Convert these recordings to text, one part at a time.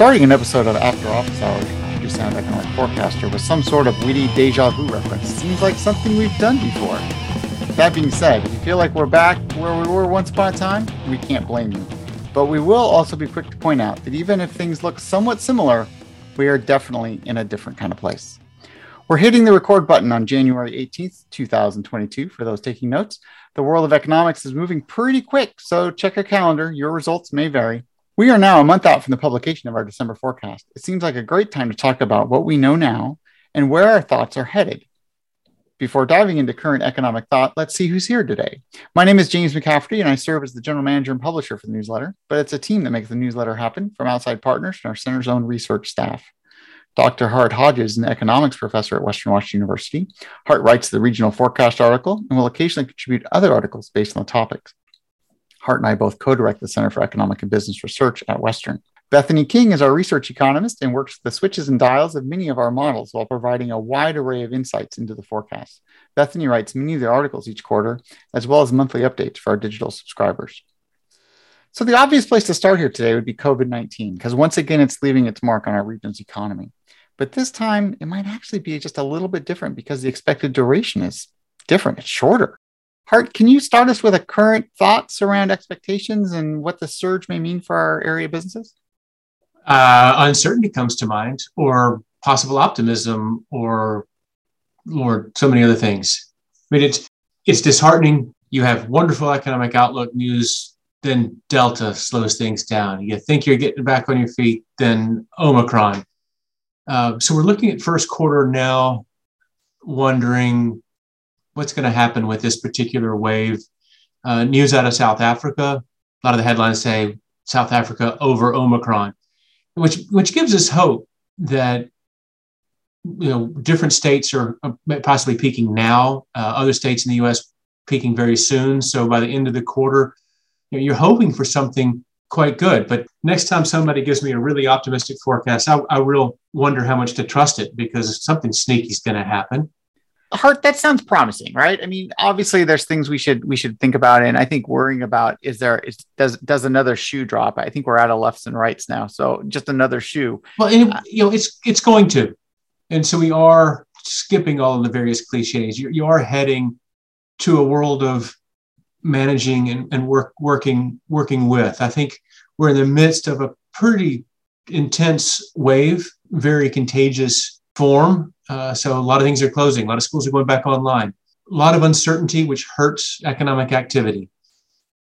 starting an episode of After Office Hours, you sound like an forecaster with some sort of witty deja vu reference. Seems like something we've done before. That being said, if you feel like we're back where we were once upon a time, we can't blame you. But we will also be quick to point out that even if things look somewhat similar, we are definitely in a different kind of place. We're hitting the record button on January 18th, 2022. For those taking notes, the world of economics is moving pretty quick, so check your calendar. Your results may vary. We are now a month out from the publication of our December forecast. It seems like a great time to talk about what we know now and where our thoughts are headed. Before diving into current economic thought, let's see who's here today. My name is James McCafferty, and I serve as the general manager and publisher for the newsletter, but it's a team that makes the newsletter happen from outside partners and our center's own research staff. Dr. Hart Hodges is an economics professor at Western Washington University. Hart writes the regional forecast article and will occasionally contribute other articles based on the topics. Hart and I both co direct the Center for Economic and Business Research at Western. Bethany King is our research economist and works the switches and dials of many of our models while providing a wide array of insights into the forecast. Bethany writes many of the articles each quarter, as well as monthly updates for our digital subscribers. So, the obvious place to start here today would be COVID 19, because once again, it's leaving its mark on our region's economy. But this time, it might actually be just a little bit different because the expected duration is different, it's shorter. Hart, can you start us with a current thoughts around expectations and what the surge may mean for our area businesses? Uh, uncertainty comes to mind, or possible optimism, or or so many other things. I mean, it's it's disheartening. You have wonderful economic outlook news, then Delta slows things down. You think you're getting back on your feet, then Omicron. Uh, so we're looking at first quarter now, wondering what's going to happen with this particular wave. Uh, news out of South Africa. A lot of the headlines say South Africa over Omicron, which which gives us hope that you know different states are possibly peaking now. Uh, other states in the U.S. peaking very soon. So by the end of the quarter, you know, you're hoping for something quite good. But next time somebody gives me a really optimistic forecast, I, I will wonder how much to trust it because something sneaky is going to happen. Hart, that sounds promising, right? I mean, obviously, there's things we should we should think about, and I think worrying about is there is does does another shoe drop? I think we're out of lefts and rights now, so just another shoe. Well, and, you know, it's it's going to, and so we are skipping all of the various cliches. You, you are heading to a world of managing and, and work working working with. I think we're in the midst of a pretty intense wave, very contagious form uh, so a lot of things are closing. A lot of schools are going back online. A lot of uncertainty, which hurts economic activity.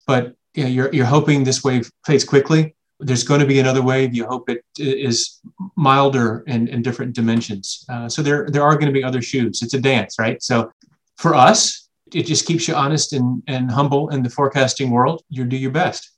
But you know, you're, you're hoping this wave fades quickly. There's going to be another wave. You hope it is milder in, in different dimensions. Uh, so there, there are going to be other shoes. It's a dance, right? So for us, it just keeps you honest and, and humble in the forecasting world. You do your best.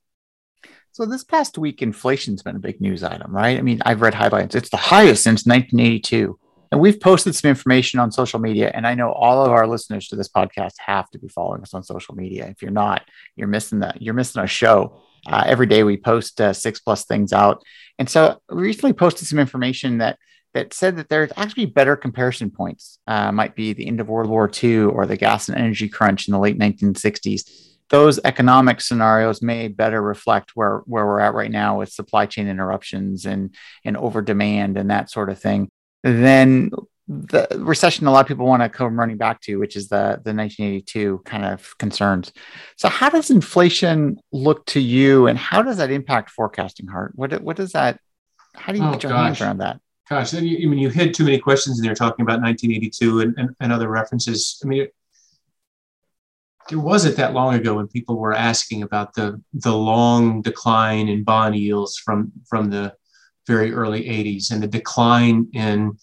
So this past week, inflation's been a big news item, right? I mean, I've read highlights. It's the highest since 1982. And we've posted some information on social media. And I know all of our listeners to this podcast have to be following us on social media. If you're not, you're missing that. You're missing a show. Uh, every day we post uh, six plus things out. And so we recently posted some information that that said that there's actually better comparison points. Uh, might be the end of World War II or the gas and energy crunch in the late 1960s. Those economic scenarios may better reflect where, where we're at right now with supply chain interruptions and, and over demand and that sort of thing then the recession a lot of people want to come running back to, which is the, the 1982 kind of concerns. So, how does inflation look to you, and how does that impact forecasting? Hart, what what does that? How do you oh, get your gosh. hands around that? Gosh, I mean, you hit too many questions in there talking about 1982 and, and, and other references. I mean, there wasn't that long ago when people were asking about the the long decline in bond yields from from the very early 80s and the decline in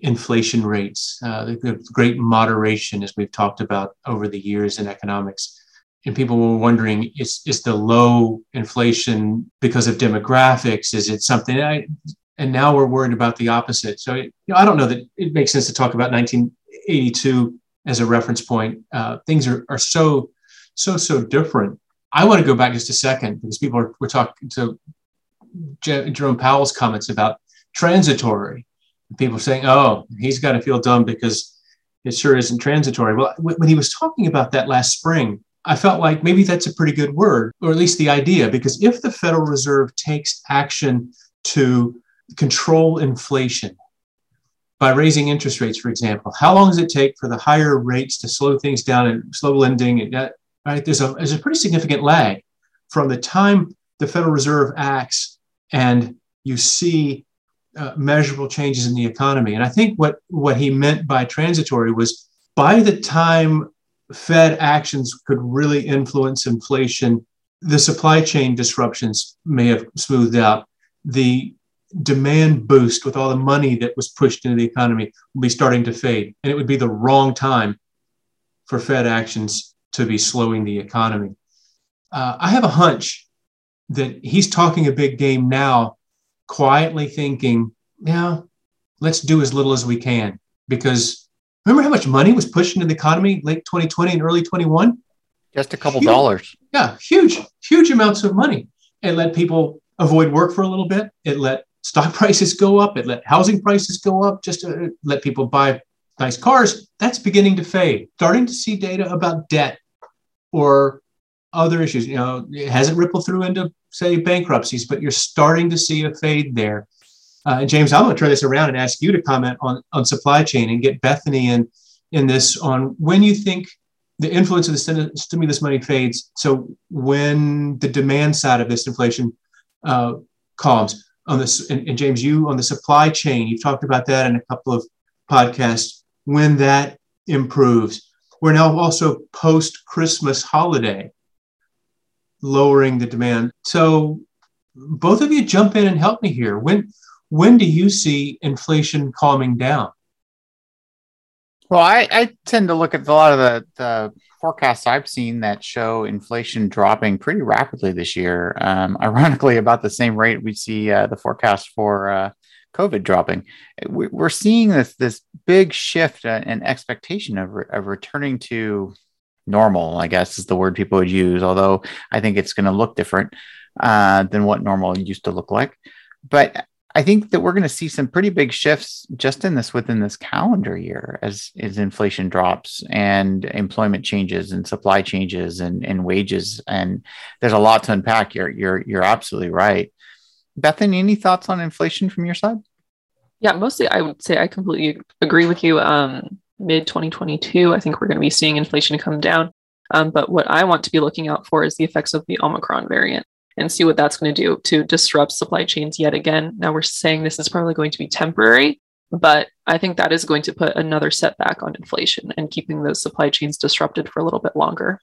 inflation rates, uh, the, the, great moderation, as we've talked about over the years in economics. And people were wondering, is, is the low inflation because of demographics? Is it something? I, and now we're worried about the opposite. So, you know, I don't know that it makes sense to talk about 1982 as a reference point. Uh, things are, are so, so, so different. I want to go back just a second because people are, we're talking to Jerome Powell's comments about transitory. People saying, "Oh, he's got to feel dumb because it sure isn't transitory." Well, when he was talking about that last spring, I felt like maybe that's a pretty good word, or at least the idea, because if the Federal Reserve takes action to control inflation by raising interest rates, for example? How long does it take for the higher rates to slow things down and slow lending? And that, right, there's a, there's a pretty significant lag from the time the Federal Reserve acts and you see uh, measurable changes in the economy. And I think what, what he meant by transitory was by the time Fed actions could really influence inflation, the supply chain disruptions may have smoothed out. The demand boost with all the money that was pushed into the economy will be starting to fade. And it would be the wrong time for Fed actions to be slowing the economy. Uh, I have a hunch that he's talking a big game now, quietly thinking, yeah, let's do as little as we can. Because remember how much money was pushed into the economy late 2020 and early 21? Just a couple huge, dollars. Yeah, huge, huge amounts of money. It let people avoid work for a little bit. It let stock prices go up. It let housing prices go up just to let people buy nice cars. That's beginning to fade. Starting to see data about debt or other issues. You know, it hasn't rippled through into, say, bankruptcies, but you're starting to see a fade there. Uh, James, I'm going to turn this around and ask you to comment on, on supply chain and get Bethany in, in this on when you think the influence of the stimulus money fades. So when the demand side of this inflation uh, calms on this, and, and, James, you on the supply chain, you've talked about that in a couple of podcasts. When that improves, we're now also post Christmas holiday, lowering the demand. So both of you jump in and help me here. When when do you see inflation calming down? Well, I, I tend to look at a lot of the, the, forecasts I've seen that show inflation dropping pretty rapidly this year. Um, ironically, about the same rate we see uh, the forecast for uh, COVID dropping. We're seeing this this big shift and expectation of, re- of returning to normal. I guess is the word people would use. Although I think it's going to look different uh, than what normal used to look like. But I think that we're going to see some pretty big shifts just in this within this calendar year as, as inflation drops and employment changes and supply changes and, and wages. And there's a lot to unpack. You're, you're, you're absolutely right. Bethany, any thoughts on inflation from your side? Yeah, mostly I would say I completely agree with you. Um, Mid 2022, I think we're going to be seeing inflation come down. Um, but what I want to be looking out for is the effects of the Omicron variant and see what that's going to do to disrupt supply chains yet again. Now we're saying this is probably going to be temporary, but I think that is going to put another setback on inflation and keeping those supply chains disrupted for a little bit longer.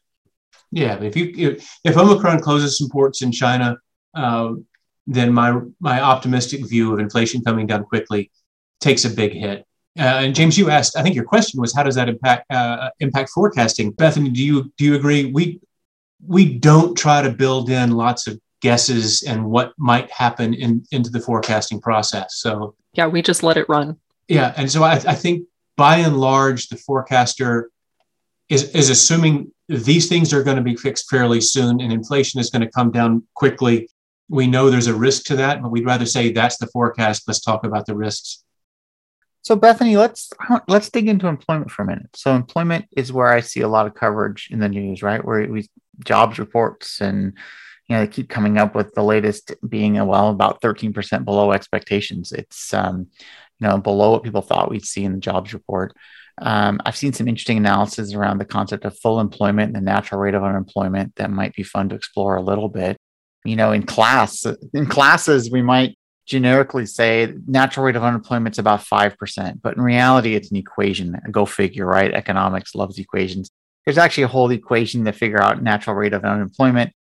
Yeah, if you if, Omicron closes some ports in China, uh, then my my optimistic view of inflation coming down quickly takes a big hit. Uh, and James, you asked. I think your question was, how does that impact uh, impact forecasting? Bethany, do you do you agree? We we don't try to build in lots of guesses and what might happen in, into the forecasting process. So yeah, we just let it run. Yeah, and so I, I think by and large, the forecaster is is assuming these things are going to be fixed fairly soon, and inflation is going to come down quickly. We know there's a risk to that, but we'd rather say that's the forecast. Let's talk about the risks. So Bethany, let's let's dig into employment for a minute. So employment is where I see a lot of coverage in the news, right? Where we jobs reports and you know they keep coming up with the latest being well about 13% below expectations it's um, you know below what people thought we'd see in the jobs report um, i've seen some interesting analysis around the concept of full employment and the natural rate of unemployment that might be fun to explore a little bit you know in class in classes we might generically say natural rate of unemployment is about 5% but in reality it's an equation. Go figure right? Economics loves equations. There's actually a whole equation to figure out natural rate of unemployment.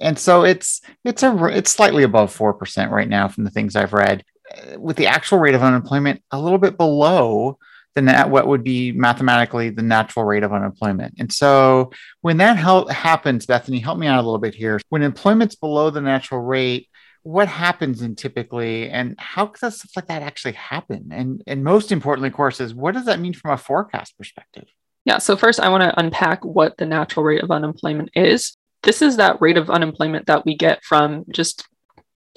And so it's it's a it's slightly above four percent right now from the things I've read, uh, with the actual rate of unemployment a little bit below the net, what would be mathematically the natural rate of unemployment. And so when that happens, Bethany, help me out a little bit here. When employment's below the natural rate, what happens in typically and how does stuff like that actually happen? And and most importantly, of course, is what does that mean from a forecast perspective? Yeah. So first, I want to unpack what the natural rate of unemployment is this is that rate of unemployment that we get from just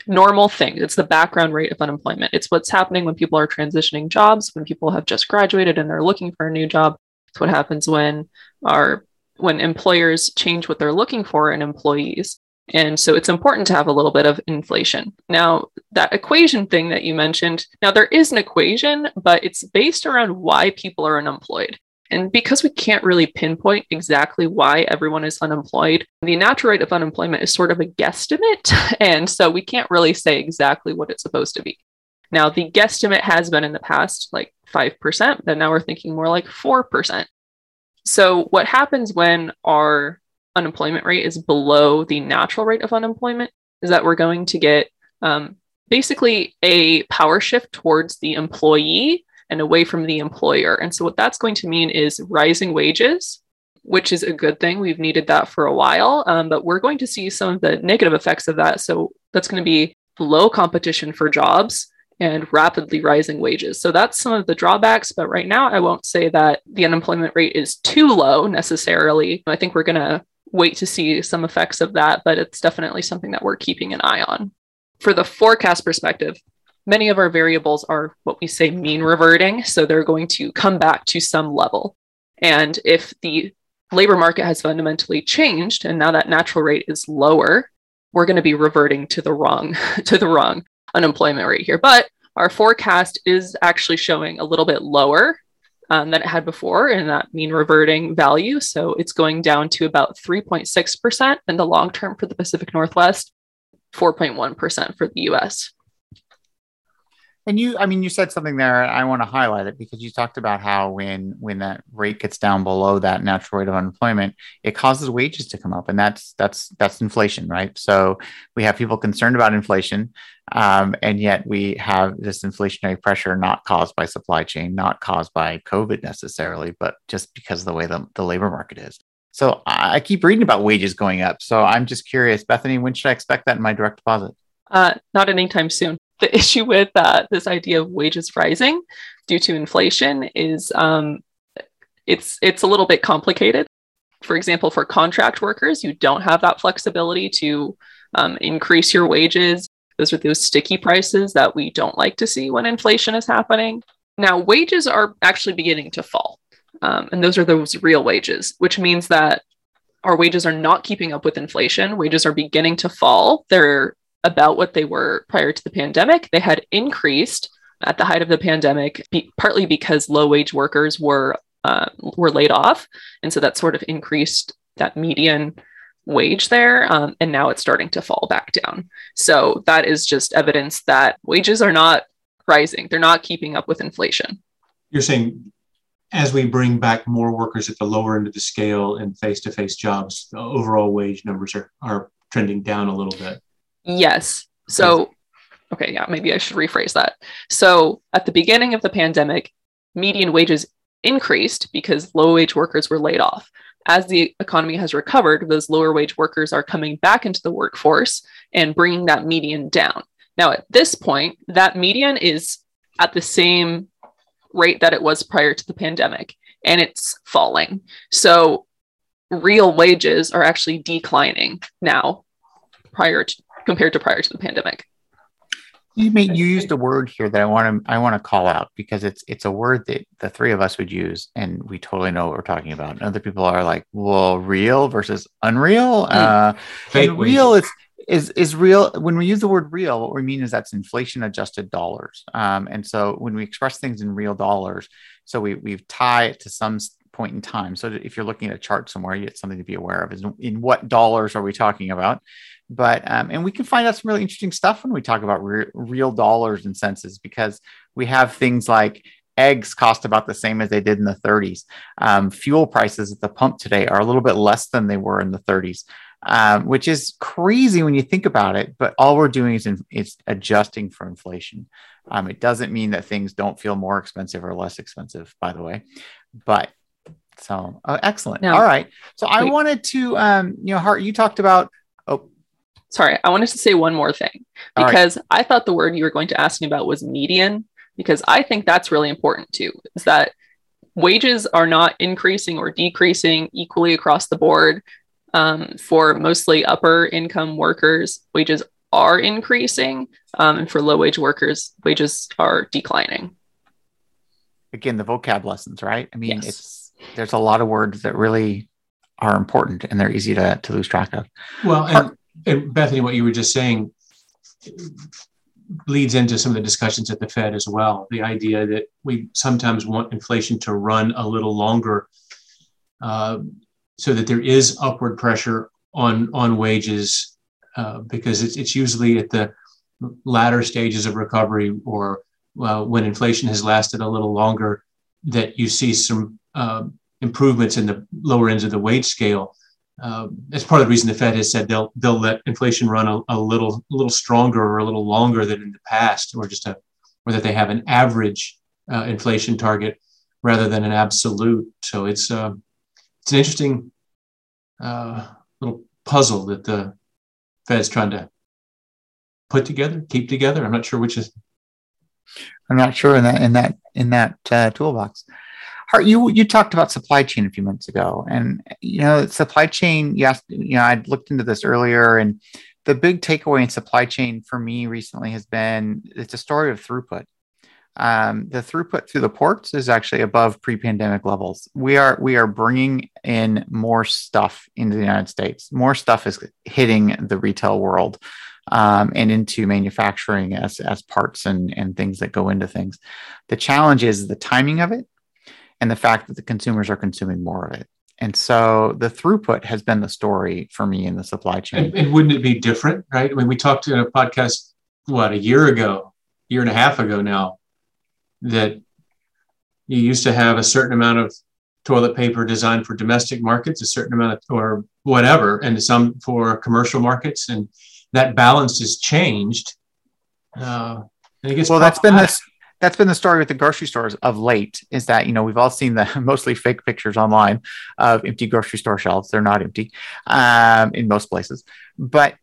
normal things. It's the background rate of unemployment. It's what's happening when people are transitioning jobs, when people have just graduated and they're looking for a new job. It's what happens when our when employers change what they're looking for in employees. And so it's important to have a little bit of inflation. Now, that equation thing that you mentioned, now there is an equation, but it's based around why people are unemployed. And because we can't really pinpoint exactly why everyone is unemployed, the natural rate of unemployment is sort of a guesstimate. And so we can't really say exactly what it's supposed to be. Now, the guesstimate has been in the past like 5%, but now we're thinking more like 4%. So, what happens when our unemployment rate is below the natural rate of unemployment is that we're going to get um, basically a power shift towards the employee and away from the employer. And so, what that's going to mean is rising wages, which is a good thing. We've needed that for a while, um, but we're going to see some of the negative effects of that. So, that's going to be low competition for jobs and rapidly rising wages. So that's some of the drawbacks. But right now, I won't say that the unemployment rate is too low necessarily. I think we're going to wait to see some effects of that, but it's definitely something that we're keeping an eye on. For the forecast perspective, many of our variables are what we say mean reverting. So they're going to come back to some level. And if the labor market has fundamentally changed and now that natural rate is lower, we're going to be reverting to the wrong to the wrong unemployment rate here. But our forecast is actually showing a little bit lower um, than it had before in that mean reverting value. So it's going down to about 3.6% in the long term for the Pacific Northwest, 4.1% for the US. And you, I mean, you said something there. I want to highlight it because you talked about how when when that rate gets down below that natural rate of unemployment, it causes wages to come up, and that's that's that's inflation, right? So we have people concerned about inflation, um, and yet we have this inflationary pressure not caused by supply chain, not caused by COVID necessarily, but just because of the way the, the labor market is. So I keep reading about wages going up. So I'm just curious, Bethany, when should I expect that in my direct deposit? Uh, not anytime soon the issue with uh, this idea of wages rising due to inflation is um, it's it's a little bit complicated. For example, for contract workers, you don't have that flexibility to um, increase your wages. Those are those sticky prices that we don't like to see when inflation is happening. Now, wages are actually beginning to fall, um, and those are those real wages, which means that our wages are not keeping up with inflation. Wages are beginning to fall. They're about what they were prior to the pandemic. They had increased at the height of the pandemic, be, partly because low wage workers were uh, were laid off, and so that sort of increased that median wage there, um, and now it's starting to fall back down. So that is just evidence that wages are not rising; they're not keeping up with inflation. You're saying as we bring back more workers at the lower end of the scale in face-to-face jobs, the overall wage numbers are, are trending down a little bit. Yes. So, okay, yeah, maybe I should rephrase that. So, at the beginning of the pandemic, median wages increased because low wage workers were laid off. As the economy has recovered, those lower wage workers are coming back into the workforce and bringing that median down. Now, at this point, that median is at the same rate that it was prior to the pandemic, and it's falling. So, real wages are actually declining now prior to, compared to prior to the pandemic. You mean you used a word here that I want to I want to call out because it's it's a word that the three of us would use and we totally know what we're talking about. And other people are like, well, real versus unreal. Uh, and real is is is real. When we use the word real, what we mean is that's inflation adjusted dollars. Um, and so when we express things in real dollars, so we we tie it to some point in time. So if you're looking at a chart somewhere, it's something to be aware of. Is in what dollars are we talking about? But um, and we can find out some really interesting stuff when we talk about re- real dollars and senses because we have things like eggs cost about the same as they did in the 30s um, fuel prices at the pump today are a little bit less than they were in the 30s um, which is crazy when you think about it but all we're doing is, in, is adjusting for inflation. Um, it doesn't mean that things don't feel more expensive or less expensive by the way but so uh, excellent. All right. So i wanted to um, you know hart you talked about sorry, I wanted to say one more thing because right. I thought the word you were going to ask me about was median, because I think that's really important too, is that wages are not increasing or decreasing equally across the board. Um, for mostly upper income workers, wages are increasing, um, and for low wage workers, wages are declining. Again, the vocab lessons, right? I mean, yes. it's there's a lot of words that really are important and they're easy to, to lose track of. Well, and and Bethany, what you were just saying leads into some of the discussions at the Fed as well. The idea that we sometimes want inflation to run a little longer uh, so that there is upward pressure on, on wages uh, because it's, it's usually at the latter stages of recovery or uh, when inflation has lasted a little longer that you see some uh, improvements in the lower ends of the wage scale. Uh, that's part of the reason the Fed has said they'll they'll let inflation run a, a little a little stronger or a little longer than in the past, or just a or that they have an average uh, inflation target rather than an absolute. So it's uh, it's an interesting uh, little puzzle that the Fed's trying to put together, keep together. I'm not sure which is. I'm not sure in that in that in that uh, toolbox. You you talked about supply chain a few minutes ago, and you know supply chain. Yes, you know I looked into this earlier, and the big takeaway in supply chain for me recently has been it's a story of throughput. Um, the throughput through the ports is actually above pre-pandemic levels. We are we are bringing in more stuff into the United States. More stuff is hitting the retail world um, and into manufacturing as as parts and and things that go into things. The challenge is the timing of it and the fact that the consumers are consuming more of it. And so the throughput has been the story for me in the supply chain. And, and wouldn't it be different, right? I mean, we talked in a podcast, what, a year ago, year and a half ago now, that you used to have a certain amount of toilet paper designed for domestic markets, a certain amount of, or whatever, and some for commercial markets. And that balance has changed. Uh, well, that's been this that's been the story with the grocery stores of late is that you know we've all seen the mostly fake pictures online of empty grocery store shelves. They're not empty um, in most places. But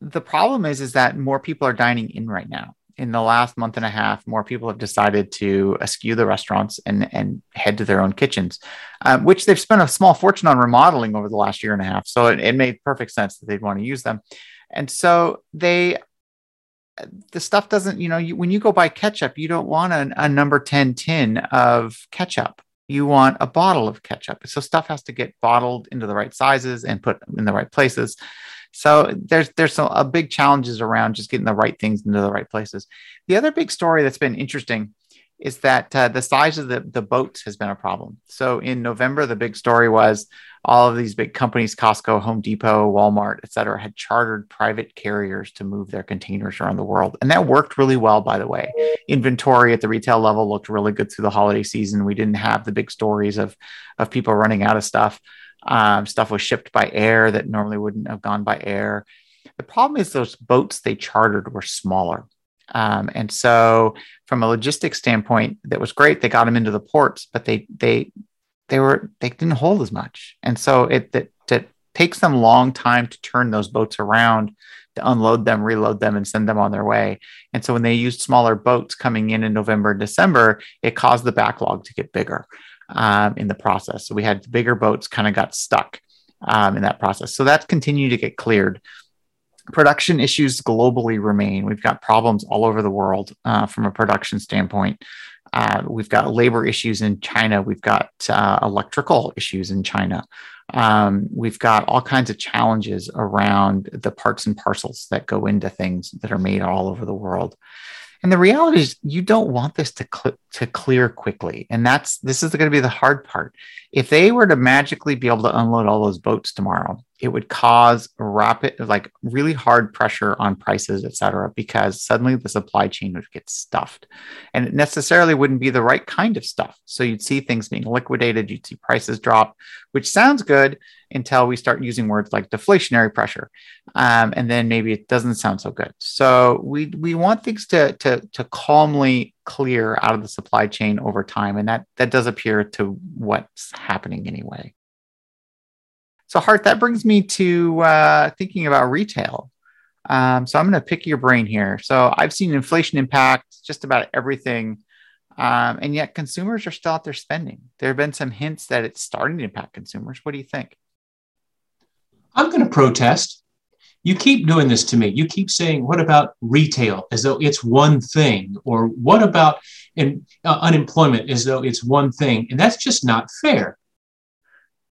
the problem is is that more people are dining in right now. In the last month and a half more people have decided to eschew the restaurants and and head to their own kitchens um, which they've spent a small fortune on remodeling over the last year and a half. So it, it made perfect sense that they'd want to use them. And so they the stuff doesn't, you know, you, when you go buy ketchup, you don't want a, a number 10 tin of ketchup. You want a bottle of ketchup. So stuff has to get bottled into the right sizes and put in the right places. So there's there's some, a big challenges around just getting the right things into the right places. The other big story that's been interesting is that uh, the size of the, the boats has been a problem. So in November, the big story was all of these big companies, Costco, Home Depot, Walmart, et cetera, had chartered private carriers to move their containers around the world. And that worked really well, by the way. Inventory at the retail level looked really good through the holiday season. We didn't have the big stories of, of people running out of stuff. Um, stuff was shipped by air that normally wouldn't have gone by air. The problem is those boats they chartered were smaller. Um, and so, from a logistics standpoint, that was great. They got them into the ports, but they they they were they didn't hold as much, and so it that it takes them long time to turn those boats around, to unload them, reload them, and send them on their way. And so, when they used smaller boats coming in in November and December, it caused the backlog to get bigger um, in the process. So we had bigger boats kind of got stuck um, in that process. So that's continued to get cleared production issues globally remain. We've got problems all over the world uh, from a production standpoint. Uh, we've got labor issues in China. We've got uh, electrical issues in China. Um, we've got all kinds of challenges around the parts and parcels that go into things that are made all over the world. And the reality is, you don't want this to cl- to clear quickly, and that's this is going to be the hard part. If they were to magically be able to unload all those boats tomorrow, it would cause rapid, like really hard pressure on prices, et cetera, because suddenly the supply chain would get stuffed. And it necessarily wouldn't be the right kind of stuff. So you'd see things being liquidated, you'd see prices drop, which sounds good until we start using words like deflationary pressure. Um, and then maybe it doesn't sound so good. So we, we want things to, to, to calmly clear out of the supply chain over time. And that, that does appear to what's happening anyway. So, Hart, that brings me to uh, thinking about retail. Um, so, I'm going to pick your brain here. So, I've seen inflation impact just about everything, um, and yet consumers are still out there spending. There have been some hints that it's starting to impact consumers. What do you think? I'm going to protest. You keep doing this to me. You keep saying, "What about retail?" as though it's one thing, or "What about in, uh, unemployment?" as though it's one thing, and that's just not fair.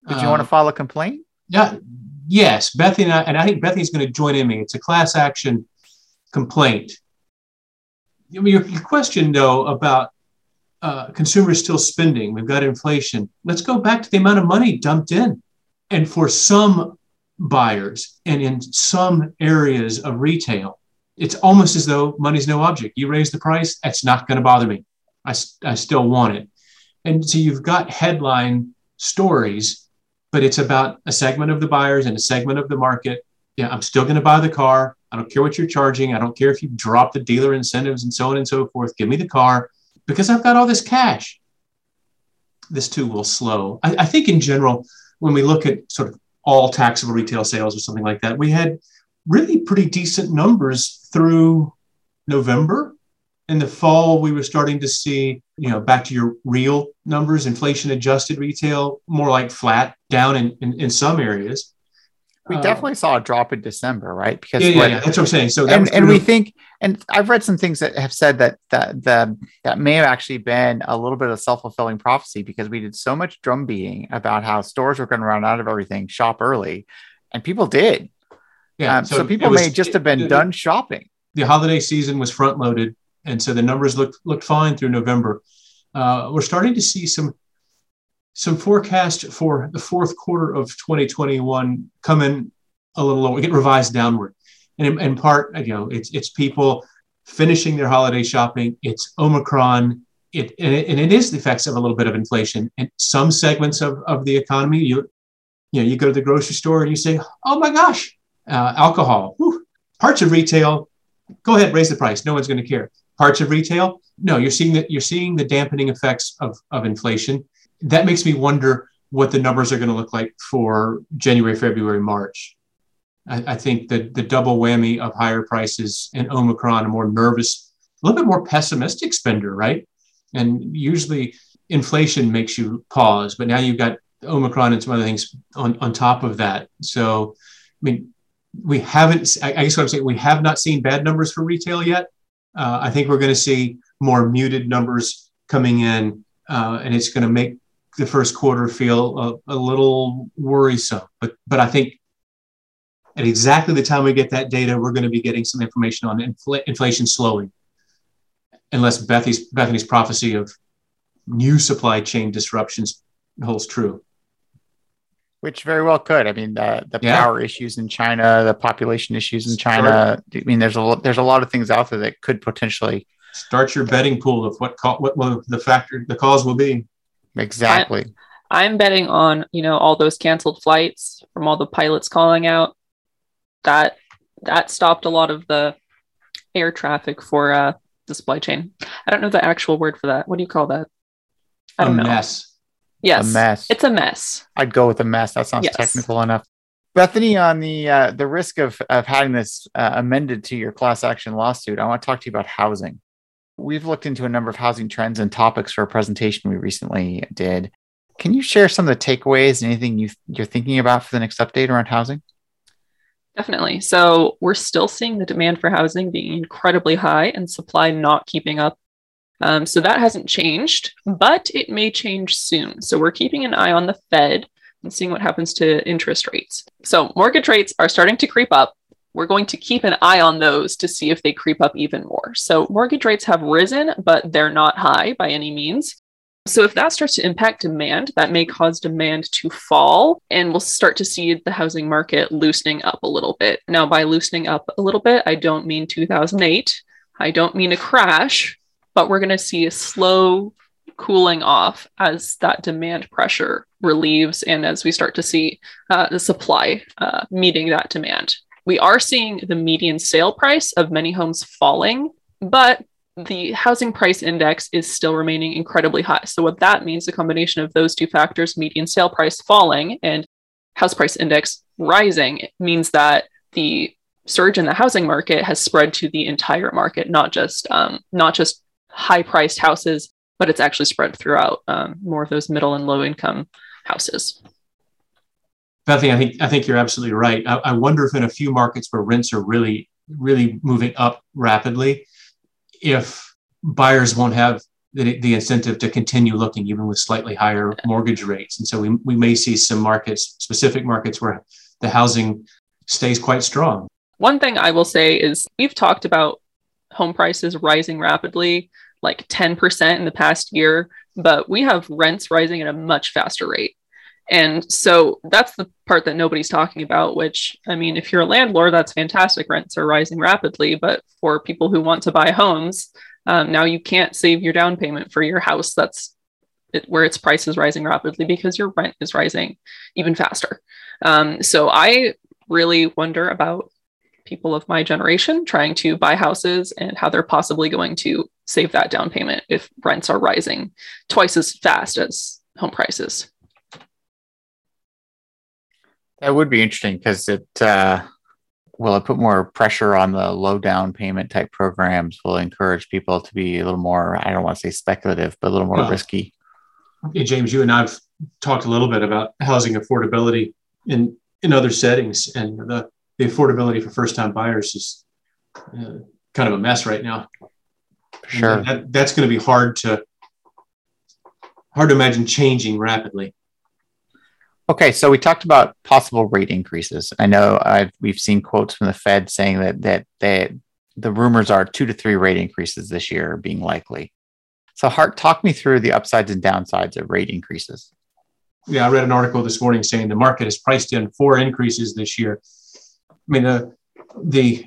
Did you uh, want to file a complaint? Yeah, yes, Bethany and I, and I think Bethany's going to join in me. It's a class action complaint. Your, your question though about uh, consumers still spending, we've got inflation. Let's go back to the amount of money dumped in, and for some buyers and in some areas of retail, it's almost as though money's no object. You raise the price, that's not going to bother me. I, I still want it. And so you've got headline stories, but it's about a segment of the buyers and a segment of the market. Yeah, I'm still going to buy the car. I don't care what you're charging. I don't care if you drop the dealer incentives and so on and so forth. Give me the car because I've got all this cash. This too will slow. I, I think in general, when we look at sort of all taxable retail sales or something like that, we had really pretty decent numbers through November. In the fall, we were starting to see, you know, back to your real numbers, inflation adjusted retail, more like flat down in, in, in some areas. We uh, definitely saw a drop in December, right? Because yeah, yeah, yeah, that's what I'm saying. So and, and we think, and I've read some things that have said that that that that may have actually been a little bit of self fulfilling prophecy because we did so much drum beating about how stores were going to run out of everything, shop early, and people did. Yeah, um, so, so, people was, may just have been it, done shopping. The holiday season was front loaded, and so the numbers looked looked fine through November. Uh, we're starting to see some some forecast for the fourth quarter of 2021 come in a little lower, get revised downward. And in, in, part, you know, it's it's people finishing their holiday shopping. It's Omicron. It and, it and it is the effects of a little bit of inflation in some segments of, of the economy. You you know, you go to the grocery store and you say, "Oh my gosh, uh, alcohol." Whew. Parts of retail, go ahead, raise the price. No one's going to care. Parts of retail, no, you're seeing that you're seeing the dampening effects of, of inflation that makes me wonder what the numbers are going to look like for January, February, March. I, I think that the double whammy of higher prices and Omicron, a more nervous, a little bit more pessimistic spender, right? And usually inflation makes you pause, but now you've got Omicron and some other things on, on top of that. So, I mean, we haven't, I guess what I'm saying, we have not seen bad numbers for retail yet. Uh, I think we're going to see more muted numbers coming in, uh, and it's going to make the first quarter feel a, a little worrisome. But but I think at exactly the time we get that data, we're going to be getting some information on infl- inflation slowing, unless Bethany's, Bethany's prophecy of new supply chain disruptions holds true. Which very well could. I mean, the, the yeah. power issues in China, the population issues in China. I mean, there's a there's a lot of things out there that could potentially start your betting pool of what co- what will the factor the cause will be. Exactly. I, I'm betting on, you know, all those canceled flights from all the pilots calling out. That that stopped a lot of the air traffic for uh, the supply chain. I don't know the actual word for that. What do you call that? I don't a know. mess. Yes, a mess. It's a mess. I'd go with a mess. That sounds yes. technical enough. Bethany, on the uh, the risk of of having this uh, amended to your class action lawsuit, I want to talk to you about housing. We've looked into a number of housing trends and topics for a presentation we recently did. Can you share some of the takeaways and anything you, you're thinking about for the next update around housing? Definitely. So we're still seeing the demand for housing being incredibly high and supply not keeping up. Um, so that hasn't changed, but it may change soon. So we're keeping an eye on the Fed and seeing what happens to interest rates. So mortgage rates are starting to creep up, we're going to keep an eye on those to see if they creep up even more. So mortgage rates have risen, but they're not high by any means. So if that starts to impact demand, that may cause demand to fall, and we'll start to see the housing market loosening up a little bit. Now, by loosening up a little bit, I don't mean 2008. I don't mean a crash, but we're going to see a slow cooling off as that demand pressure relieves and as we start to see uh, the supply uh, meeting that demand. We are seeing the median sale price of many homes falling, but the housing price index is still remaining incredibly high. So, what that means, the combination of those two factors, median sale price falling and house price index rising, means that the surge in the housing market has spread to the entire market, not just um, not just high priced houses, but it's actually spread throughout um, more of those middle and low income houses. Bethany, I think I think you're absolutely right. I, I, wonder if in a few markets where rents are really really moving up rapidly, if buyers won't have the, the incentive to continue looking even with slightly higher mortgage rates, and so we we may see some markets, specific markets where the housing stays quite strong. One thing I will say is we've talked about home prices rising rapidly, like 10% in the past year, but we have rents rising at a much faster rate. And so that's the part that nobody's talking about, which I mean, if you're a landlord, that's fantastic. Rents are rising rapidly. But for people who want to buy homes, um, now you can't save your down payment for your house. That's it, where its price is rising rapidly because your rent is rising even faster. Um, so I really wonder about people of my generation trying to buy houses and how they're possibly going to save that down payment if rents are rising twice as fast as home prices. That would be interesting because it uh, will it put more pressure on the low down payment type programs. Will encourage people to be a little more I don't want to say speculative, but a little more well, risky. Okay, James, you and I've talked a little bit about housing affordability in in other settings, and the the affordability for first time buyers is uh, kind of a mess right now. Sure, that, that's going to be hard to hard to imagine changing rapidly. Okay, so we talked about possible rate increases. I know I've, we've seen quotes from the Fed saying that that they, the rumors are two to three rate increases this year being likely. So, Hart, talk me through the upsides and downsides of rate increases. Yeah, I read an article this morning saying the market has priced in four increases this year. I mean, uh, the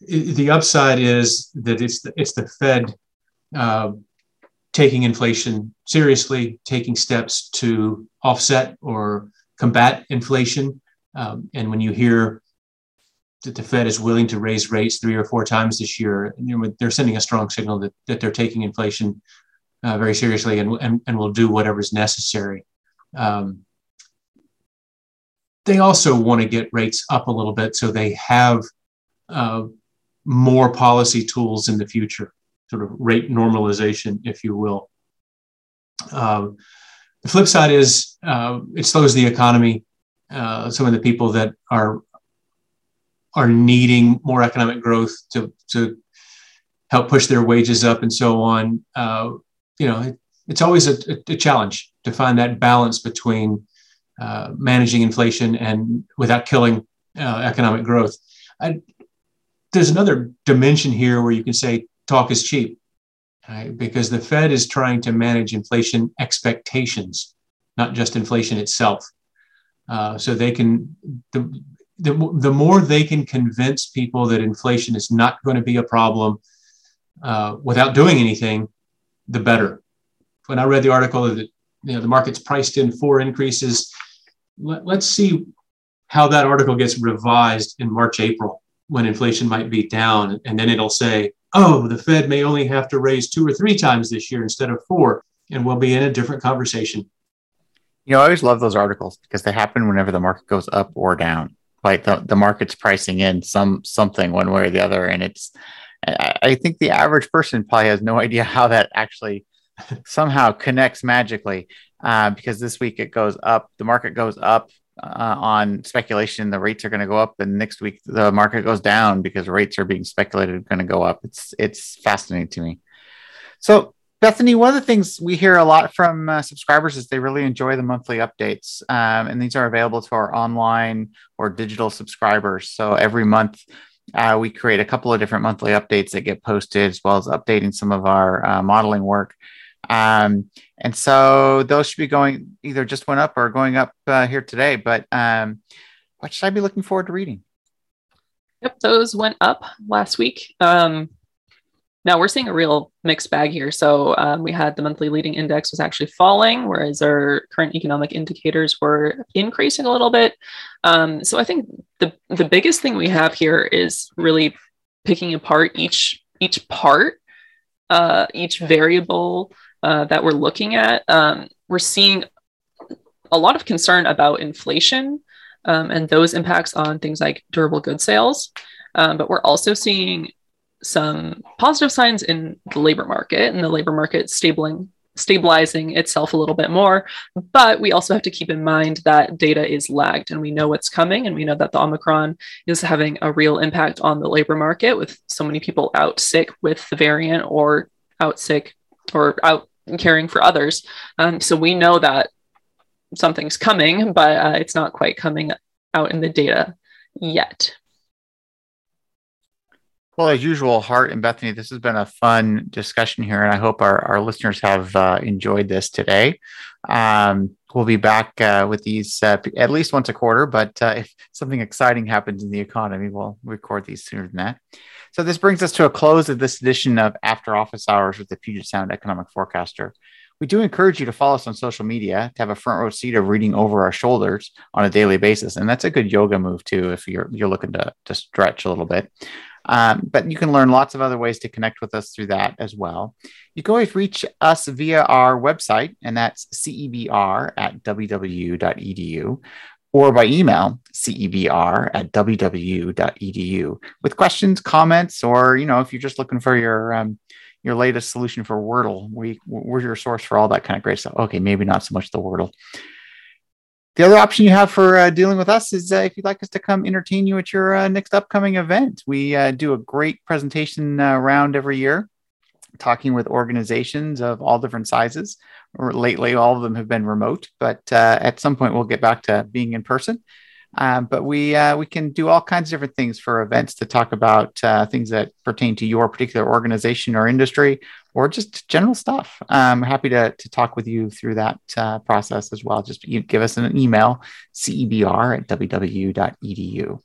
the upside is that it's the, it's the Fed uh, taking inflation seriously, taking steps to offset or combat inflation. Um, and when you hear that the Fed is willing to raise rates three or four times this year, they're sending a strong signal that, that they're taking inflation uh, very seriously and, and, and will do whatever is necessary. Um, they also want to get rates up a little bit so they have uh, more policy tools in the future sort of rate normalization, if you will. Um, the flip side is uh, it slows the economy. Uh, some of the people that are are needing more economic growth to to help push their wages up and so on. Uh, you know, it, it's always a, a, challenge to find that balance between uh, managing inflation and without killing uh, economic growth. I, there's another dimension here where you can say talk is cheap right? because the Fed is trying to manage inflation expectations, not just inflation itself. Uh, so they can, the, the, the more they can convince people that inflation is not going to be a problem uh, without doing anything, the better. When I read the article that you know the market's priced in four increases, let, let's see how that article gets revised in March, April, when inflation might be down, and then it'll say oh, the Fed may only have to raise two or three times this year instead of four, and we'll be in a different conversation. You know, I always love those articles because they happen whenever the market goes up or down. Like the, the market's pricing in some something one way or the other. And it's I, I think the average person probably has no idea how that actually somehow connects magically. Uh, because this week it goes up, the market goes up uh, on speculation. The rates are going to go up and next week the market goes down because rates are being speculated going to go up. It's it's fascinating to me. So bethany one of the things we hear a lot from uh, subscribers is they really enjoy the monthly updates um, and these are available to our online or digital subscribers. So every month uh, we create a couple of different monthly updates that get posted as well as updating some of our uh, modeling work um, and so those should be going either just went up or going up uh, here today. But um, what should I be looking forward to reading? Yep, those went up last week. Um, now we're seeing a real mixed bag here. So um, we had the monthly leading index was actually falling, whereas our current economic indicators were increasing a little bit. Um, so I think the the biggest thing we have here is really picking apart each each part, uh, each variable uh, that we're looking at, um, we're seeing a lot of concern about inflation um, and those impacts on things like durable goods sales. Um, but we're also seeing some positive signs in the labor market and the labor market stabling, stabilizing itself a little bit more. But we also have to keep in mind that data is lagged and we know what's coming. And we know that the Omicron is having a real impact on the labor market with so many people out sick with the variant or out sick or out caring for others. Um, so we know that something's coming, but uh, it's not quite coming out in the data yet. Well, as usual, Hart and Bethany, this has been a fun discussion here, and I hope our, our listeners have uh, enjoyed this today. Um, we'll be back uh, with these uh, at least once a quarter, but uh, if something exciting happens in the economy, we'll record these sooner than that. So, this brings us to a close of this edition of After Office Hours with the Puget Sound Economic Forecaster. We do encourage you to follow us on social media to have a front row seat of reading over our shoulders on a daily basis. And that's a good yoga move too if you're you're looking to, to stretch a little bit. Um, but you can learn lots of other ways to connect with us through that as well. You can always reach us via our website, and that's cebr at ww.edu, or by email, cebr at ww.edu, with questions, comments, or, you know, if you're just looking for your, um, your latest solution for Wordle, we, we're your source for all that kind of great stuff. Okay, maybe not so much the Wordle. The other option you have for uh, dealing with us is uh, if you'd like us to come entertain you at your uh, next upcoming event. We uh, do a great presentation uh, round every year, talking with organizations of all different sizes. Lately, all of them have been remote, but uh, at some point we'll get back to being in person. Um, but we uh, we can do all kinds of different things for events to talk about uh, things that pertain to your particular organization or industry, or just general stuff. I'm happy to, to talk with you through that uh, process as well. Just give us an email, cebr at ww.edu.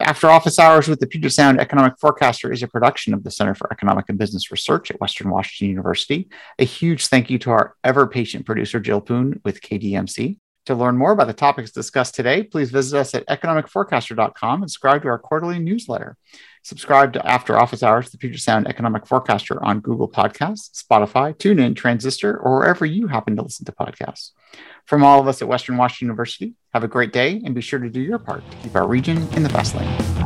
After Office Hours with the Puget Sound Economic Forecaster is a production of the Center for Economic and Business Research at Western Washington University. A huge thank you to our ever patient producer, Jill Poon with KDMC. To learn more about the topics discussed today, please visit us at economicforecaster.com and subscribe to our quarterly newsletter. Subscribe to After Office Hours, the Puget Sound Economic Forecaster on Google Podcasts, Spotify, TuneIn, Transistor, or wherever you happen to listen to podcasts. From all of us at Western Washington University, have a great day and be sure to do your part to keep our region in the fast lane.